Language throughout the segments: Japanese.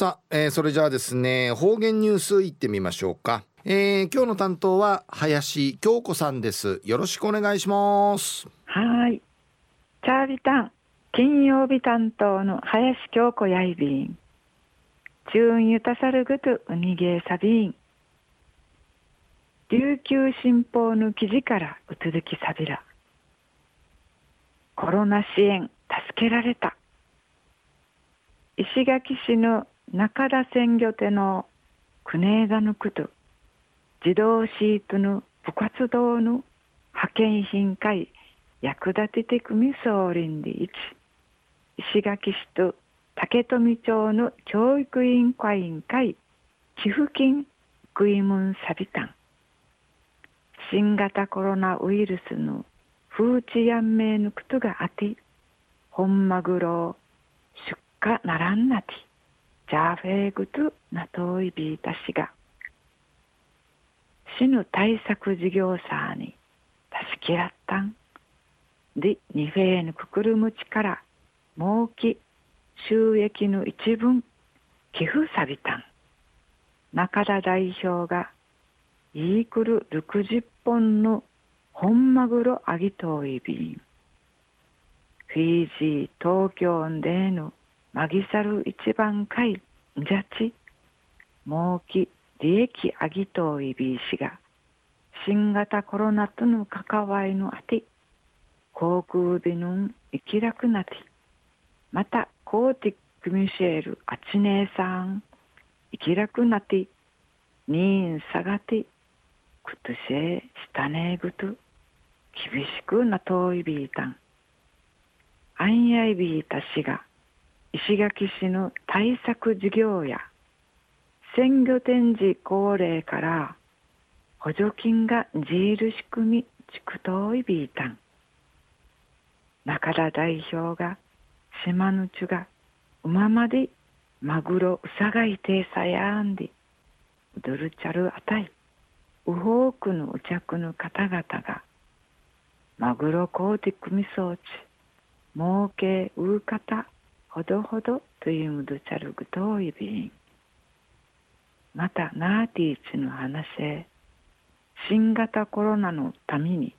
さあ、えー、それじゃあですね方言ニュースいってみましょうか、えー、今日の担当は林京子さんです。よろしくお願いします。はい。チャービタン金曜日担当の林京子やいびん。中ゆたさるぐとうにげさびん琉球新報の記事からうつづきさびら。コロナ支援助けられた。石垣市の中田鮮魚店の国枝のこと自動シートの部活動の派遣品会役立てて組総林で一石垣市と竹富町の教育委員会委員会寄付金食いもんサビタン。新型コロナウイルスの風知やんめぬことがあて本マグロ出荷ならんなて。ジャーフェーグトナトイビータシが死ぬ対策事業者に助けらったん。でニフェーヌククルムチから儲き収益の一分寄付さびたん。中田代表がイークル60本の本マグロアギトイビンフィージー東京でのマギサル一番会ジャチ儲き利益あぎといびいしが新型コロナとの関わりのあて航空便の生きらくなてまたコーティックミシェルあちねえさん生きらくなてニーンさがてくとしえしたねえぐと厳しくなといびいたん。あんやいびいたしが石垣市の対策事業や鮮魚展示恒例から補助金がじいる仕組み地区といびいたん中田代表が島のちがうままでマグロうさがいてさやんでうどるちゃるあたいうほうくのうちゃくの方々がマグロコーティ組装置儲けうかたほどほどというむどちゃるぐといびん。またナーティーチの話へ新型コロナのために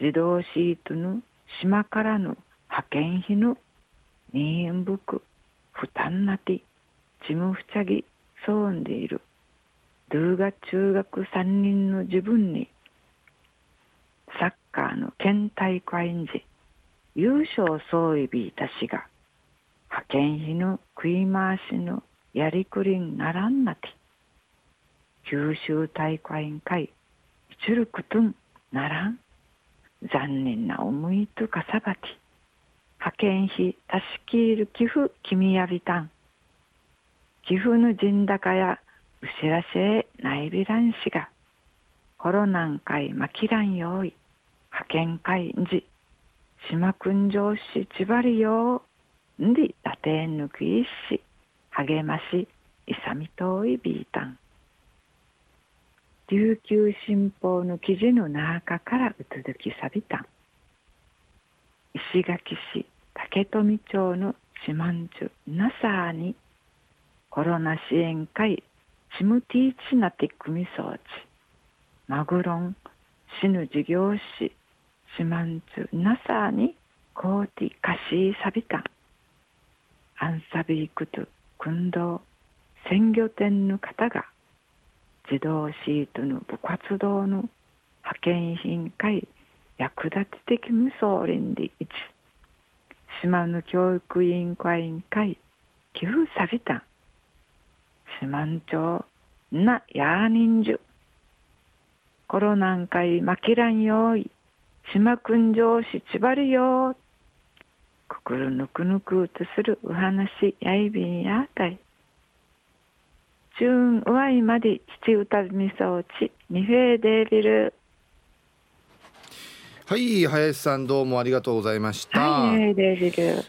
自動シートの島からの派遣費の任務服負担なて事務ふちゃぎそうんでいるドゥーガ中学3人の自分にサッカーの県大会時優勝総意びいたしが派遣費の食い回しのやりくりにならんなて。九州大会員会一ることんならん。残念な思いとかさばき。派遣費たしきいる寄付君やびたん。寄付の陣高やうしらせえないびらんしがコロナン会まきらんよい。派遣会んじ島君上しちばりよう。んで打点ぬくいし励ましいさみといびいたん琉球新報の記事の中からうつづきさびたん。石垣市竹富町の四万十ナサーにコロナ支援会チムティーチナティ組装置マグロン死ぬ事業士四万十ナサーにコーティカシーサビタンアンサビークト訓導鮮魚店の方が自動シートの部活動の派遣品会役立て的無双倫理一島の教育委員会委員会寄付さびた。ん四万町なやーにんじゅ。コロナン会まきらんよい。島くん上しちばるよくくるぬくぬくとするお話やいびんやたい。中うわいまで父歌みそうちミフェーデービル。はい林さんどうもありがとうございました、はい、デービル